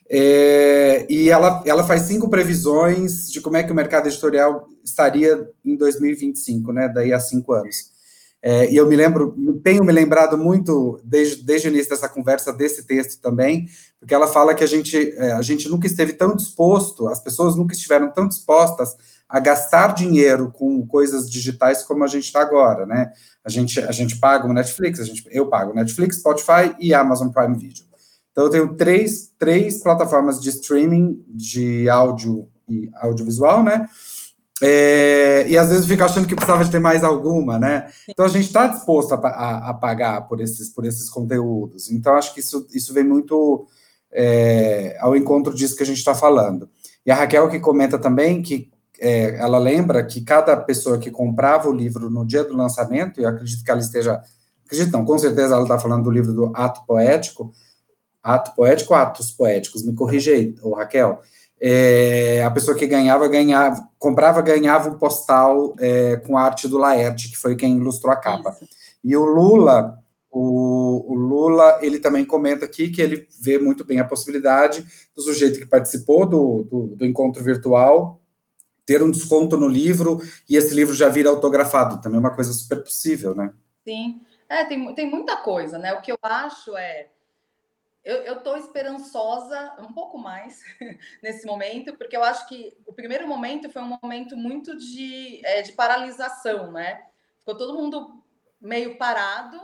S1: É, e ela, ela faz cinco previsões de como é que o mercado editorial estaria em 2025, né, daí a cinco anos. É, e eu me lembro, tenho me lembrado muito, desde, desde o início dessa conversa, desse texto também, porque ela fala que a gente, é, a gente nunca esteve tão disposto, as pessoas nunca estiveram tão dispostas a gastar dinheiro com coisas digitais como a gente está agora, né? A gente, a gente paga o Netflix, a gente, eu pago Netflix, Spotify e Amazon Prime Video. Então, eu tenho três, três plataformas de streaming de áudio e audiovisual, né? É, e às vezes fica achando que precisava de ter mais alguma, né? Então a gente está disposto a, a, a, pagar por esses, por esses conteúdos. Então acho que isso, isso vem muito é, ao encontro disso que a gente está falando. E a Raquel que comenta também que é, ela lembra que cada pessoa que comprava o livro no dia do lançamento, e acredito que ela esteja, acredito não, com certeza ela está falando do livro do Ato Poético, Ato Poético, Atos Poéticos, me corrija aí, Raquel, é, a pessoa que ganhava, ganhava, comprava, ganhava um postal é, com a arte do Laerte, que foi quem ilustrou a capa. E o Lula, o, o, Lula, ele também comenta aqui que ele vê muito bem a possibilidade do sujeito que participou do, do, do encontro virtual ter um desconto no livro e esse livro já vira autografado. Também é uma coisa super possível, né?
S2: Sim. É, tem, tem muita coisa, né? O que eu acho é eu estou esperançosa um pouco mais nesse momento, porque eu acho que o primeiro momento foi um momento muito de, é, de paralisação, né? Ficou todo mundo meio parado,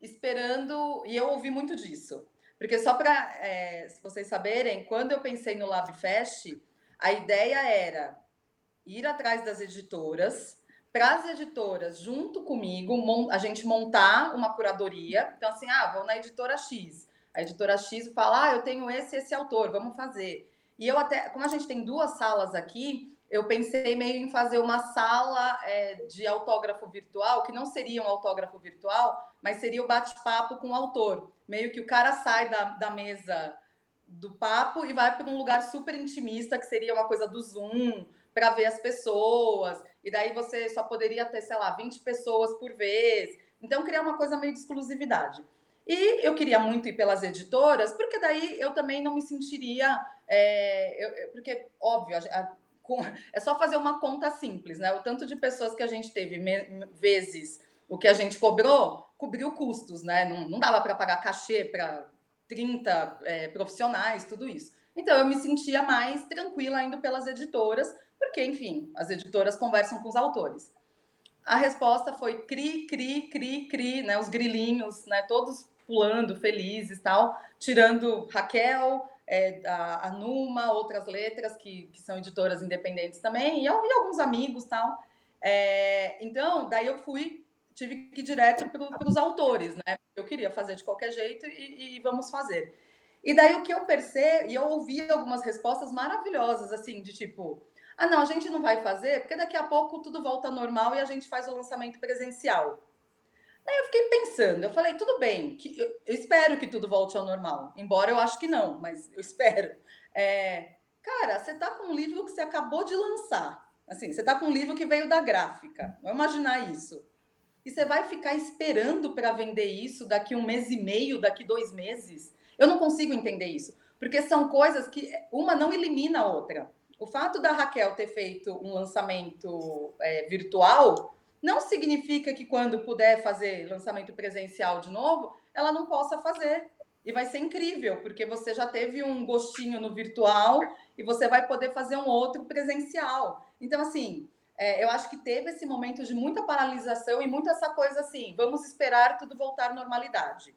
S2: esperando, e eu ouvi muito disso. Porque só para é, vocês saberem, quando eu pensei no LabFest, a ideia era ir atrás das editoras, para as editoras, junto comigo, a gente montar uma curadoria. Então, assim, ah, vou na editora X a editora X fala: ah, eu tenho esse esse autor, vamos fazer. E eu até, como a gente tem duas salas aqui, eu pensei meio em fazer uma sala é, de autógrafo virtual, que não seria um autógrafo virtual, mas seria o bate-papo com o autor. Meio que o cara sai da, da mesa do papo e vai para um lugar super intimista, que seria uma coisa do Zoom, para ver as pessoas. E daí você só poderia ter, sei lá, 20 pessoas por vez. Então, criar uma coisa meio de exclusividade. E eu queria muito ir pelas editoras, porque daí eu também não me sentiria. É, eu, porque, óbvio, a, a, é só fazer uma conta simples, né? O tanto de pessoas que a gente teve me, vezes o que a gente cobrou, cobriu custos, né? Não, não dava para pagar cachê para 30 é, profissionais, tudo isso. Então, eu me sentia mais tranquila indo pelas editoras, porque, enfim, as editoras conversam com os autores. A resposta foi cri, cri, cri, cri, né? Os grilinhos, né? Todos pulando, felizes tal, tirando Raquel, é, a, a, Numa, outras letras que, que são editoras independentes também, e, e alguns amigos tal. É, então, daí eu fui, tive que ir direto para os autores, né? Eu queria fazer de qualquer jeito e, e vamos fazer. E daí o que eu percebo, e eu ouvi algumas respostas maravilhosas, assim, de tipo, ah, não, a gente não vai fazer, porque daqui a pouco tudo volta normal e a gente faz o lançamento presencial. Aí eu fiquei pensando, eu falei, tudo bem, que eu, eu espero que tudo volte ao normal, embora eu acho que não, mas eu espero. É, cara, você tá com um livro que você acabou de lançar, assim, você tá com um livro que veio da gráfica, vamos imaginar isso. E você vai ficar esperando para vender isso daqui um mês e meio, daqui dois meses? Eu não consigo entender isso, porque são coisas que uma não elimina a outra. O fato da Raquel ter feito um lançamento é, virtual não significa que quando puder fazer lançamento presencial de novo, ela não possa fazer. E vai ser incrível, porque você já teve um gostinho no virtual e você vai poder fazer um outro presencial. Então, assim, é, eu acho que teve esse momento de muita paralisação e muita essa coisa assim, vamos esperar tudo voltar à normalidade.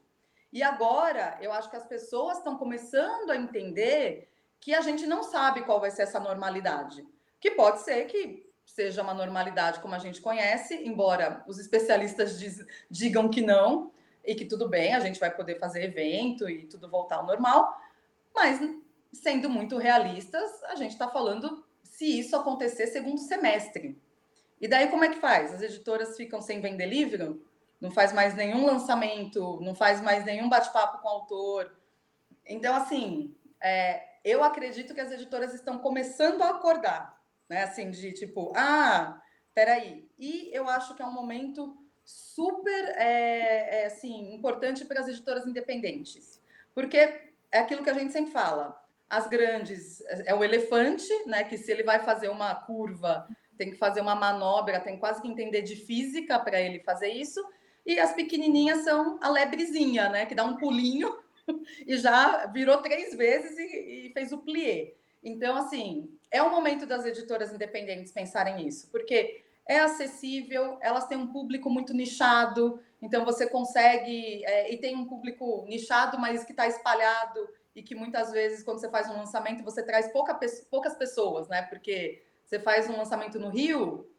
S2: E agora, eu acho que as pessoas estão começando a entender que a gente não sabe qual vai ser essa normalidade. Que pode ser que seja uma normalidade como a gente conhece, embora os especialistas diz, digam que não, e que tudo bem, a gente vai poder fazer evento e tudo voltar ao normal, mas sendo muito realistas, a gente está falando se isso acontecer segundo semestre. E daí como é que faz? As editoras ficam sem vender livro? Não faz mais nenhum lançamento, não faz mais nenhum bate-papo com o autor. Então, assim, é, eu acredito que as editoras estão começando a acordar, né? Assim, de tipo, ah, peraí. E eu acho que é um momento super é, é, assim, importante para as editoras independentes. Porque é aquilo que a gente sempre fala. As grandes é o elefante, né? Que se ele vai fazer uma curva, tem que fazer uma manobra, tem quase que entender de física para ele fazer isso. E as pequenininhas são a lebrezinha, né? Que dá um pulinho e já virou três vezes e, e fez o plié. Então, assim, é o momento das editoras independentes pensarem nisso, porque é acessível, elas têm um público muito nichado, então você consegue, é, e tem um público nichado, mas que está espalhado, e que muitas vezes, quando você faz um lançamento, você traz pouca, poucas pessoas, né? Porque você faz um lançamento no Rio,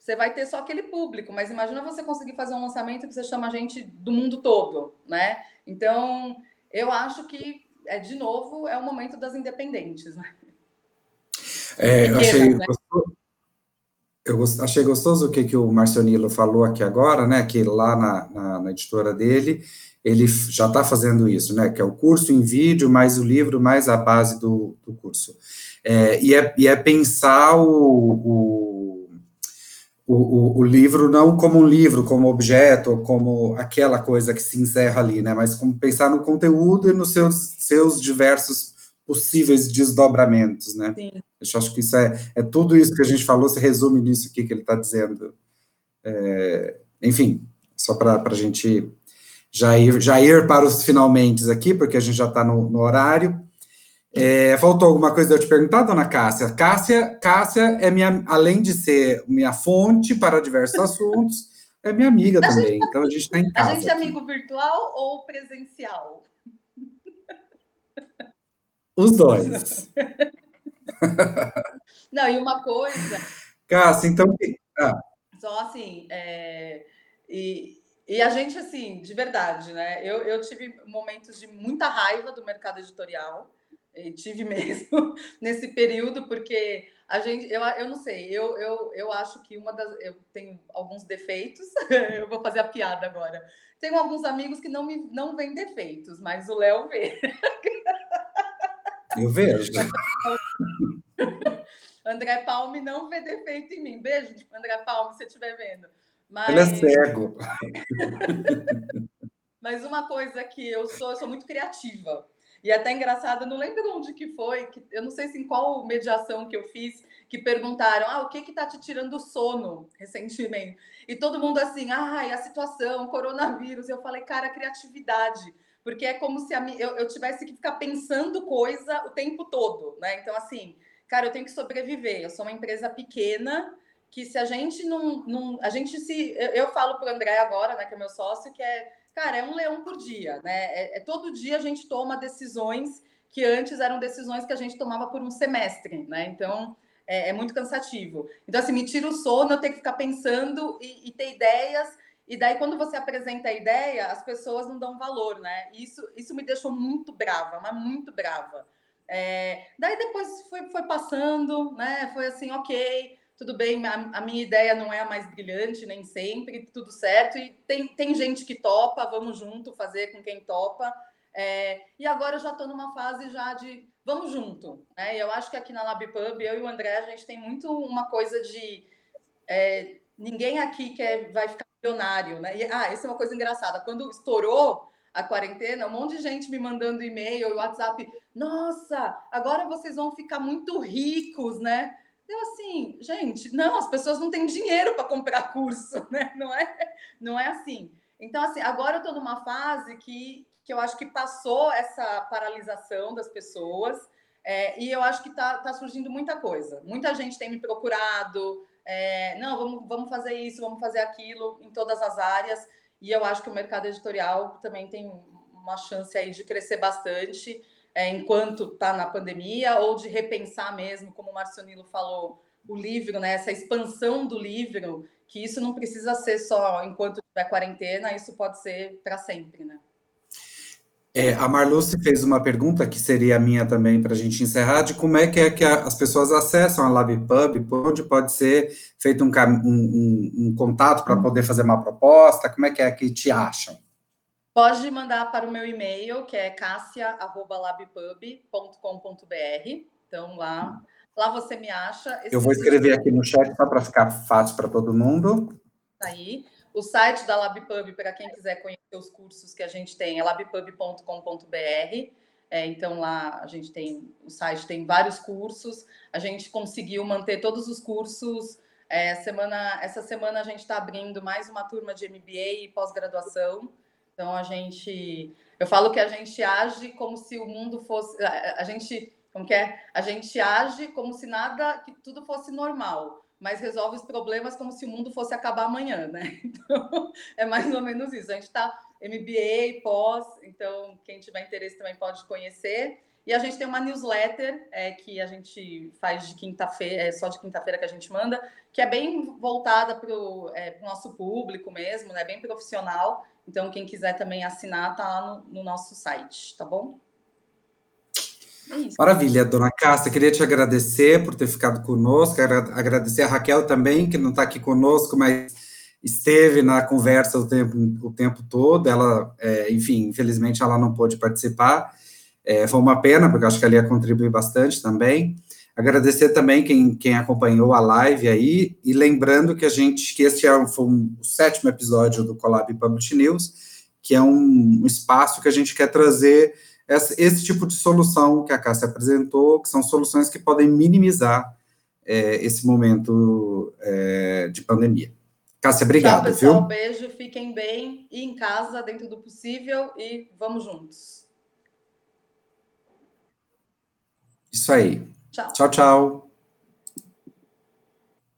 S2: você vai ter só aquele público, mas imagina você conseguir fazer um lançamento que você chama gente do mundo todo, né? Então, eu acho que, é, de novo, é o momento das independentes, né?
S1: É, eu achei, né? eu achei gostoso o que, que o Marcionilo falou aqui agora, né? Que lá na, na, na editora dele, ele já está fazendo isso, né? Que é o curso em vídeo, mais o livro, mais a base do, do curso. É, e, é, e é pensar o, o, o, o, livro não como um livro, como objeto, como aquela coisa que se encerra ali, né? Mas como pensar no conteúdo e nos seus, seus diversos possíveis desdobramentos, né? Sim. Eu acho que isso é, é tudo isso que a gente falou, se resume nisso aqui que ele está dizendo. É, enfim, só para a gente já ir, já ir para os finalmente aqui, porque a gente já está no, no, horário. É, faltou alguma coisa eu te perguntar, dona Cássia? Cássia, Cássia é minha, além de ser minha fonte para diversos assuntos, é minha amiga também. Então a gente está em casa.
S2: A gente é amigo virtual ou presencial?
S1: Os dois.
S2: Não, e uma coisa.
S1: Cássia, então.
S2: Ah. Só assim, é, e, e a gente, assim, de verdade, né? Eu, eu tive momentos de muita raiva do mercado editorial, e tive mesmo nesse período, porque a gente, eu, eu não sei, eu, eu, eu acho que uma das. Eu tenho alguns defeitos, eu vou fazer a piada agora. Tenho alguns amigos que não me não veem defeitos, mas o Léo vê.
S1: Eu vejo.
S2: André Palme não vê defeito em mim. Beijo, André Palme, se você estiver vendo.
S1: Mas... Ele é cego.
S2: Mas uma coisa que eu sou, eu sou muito criativa. E é até engraçado, eu não lembro onde que foi, que, eu não sei se em qual mediação que eu fiz, que perguntaram, ah, o que que tá te tirando sono recentemente? E todo mundo assim, ai, a situação, coronavírus. Eu falei, cara, criatividade porque é como se a, eu, eu tivesse que ficar pensando coisa o tempo todo, né? Então, assim, cara, eu tenho que sobreviver. Eu sou uma empresa pequena que se a gente não, não a gente se eu, eu falo para o André agora, né, que é meu sócio, que é, cara, é um leão por dia, né? É, é, todo dia a gente toma decisões que antes eram decisões que a gente tomava por um semestre, né? Então é, é muito cansativo. Então assim, me tira o sono, eu tenho que ficar pensando e, e ter ideias e daí, quando você apresenta a ideia, as pessoas não dão valor, né? Isso, isso me deixou muito brava, mas muito brava. É, daí depois foi, foi passando, né? Foi assim, ok, tudo bem, a, a, minha ideia não é a mais brilhante, nem sempre, tudo certo. E tem, tem gente que topa, vamos junto fazer com quem topa. É, e agora eu já estou numa fase já de vamos junto. Né? Eu acho que aqui na LabPub, eu e o André, a gente tem muito uma coisa de. É, ninguém aqui quer, vai ficar milionário, né? E, ah, isso é uma coisa engraçada. Quando estourou a quarentena, um monte de gente me mandando e-mail e WhatsApp. Nossa, agora vocês vão ficar muito ricos, né? Eu assim, gente, não, as pessoas não têm dinheiro para comprar curso, né? Não é, não é assim. Então, assim, agora eu estou numa fase que, que eu acho que passou essa paralisação das pessoas é, e eu acho que está tá surgindo muita coisa. Muita gente tem me procurado, é, não, vamos, vamos fazer isso, vamos fazer aquilo em todas as áreas. E eu acho que o mercado editorial também tem uma chance aí de crescer bastante é, enquanto está na pandemia, ou de repensar mesmo, como o Marcionilo falou, o livro, né, essa expansão do livro, que isso não precisa ser só enquanto tiver quarentena, isso pode ser para sempre, né?
S1: É, a Marluce fez uma pergunta que seria a minha também para a gente encerrar, de como é que é que as pessoas acessam a LabPub, por onde pode ser feito um, um, um contato para poder fazer uma proposta, como é que é que te acham?
S2: Pode mandar para o meu e-mail, que é cassia.labpub.com.br. Então, lá, lá você me acha.
S1: Esse Eu vou escrever aqui no chat só para ficar fácil para todo mundo.
S2: Tá aí. O site da LabPub, para quem quiser conhecer os cursos que a gente tem, é labpub.com.br. É, então, lá a gente tem, o site tem vários cursos. A gente conseguiu manter todos os cursos. É, semana, essa semana a gente está abrindo mais uma turma de MBA e pós-graduação. Então, a gente. Eu falo que a gente age como se o mundo fosse. A, gente. Como que é? A gente age como se nada, que tudo fosse normal mas resolve os problemas como se o mundo fosse acabar amanhã, né? Então, é mais ou menos isso. A gente está MBA, pós, então quem tiver interesse também pode conhecer. E a gente tem uma newsletter é, que a gente faz de quinta-feira, é só de quinta-feira que a gente manda, que é bem voltada para o é, nosso público mesmo, né? Bem profissional. Então, quem quiser também assinar, tá lá no, no nosso site, tá bom?
S1: É Maravilha, dona Cássia, queria te agradecer por ter ficado conosco, agradecer a Raquel também, que não está aqui conosco, mas esteve na conversa o tempo, o tempo todo, ela, é, enfim, infelizmente ela não pôde participar, é, foi uma pena, porque acho que ela ia contribuir bastante também, agradecer também quem, quem acompanhou a live aí, e lembrando que a gente, que este é, foi um, o sétimo episódio do Colab Public News, que é um, um espaço que a gente quer trazer esse tipo de solução que a Cássia apresentou, que são soluções que podem minimizar é, esse momento é, de pandemia. Cássia, obrigado, Tchau,
S2: pessoal,
S1: viu?
S2: beijo, fiquem bem e em casa dentro do possível e vamos juntos.
S1: Isso aí.
S2: Tchau,
S1: tchau. tchau.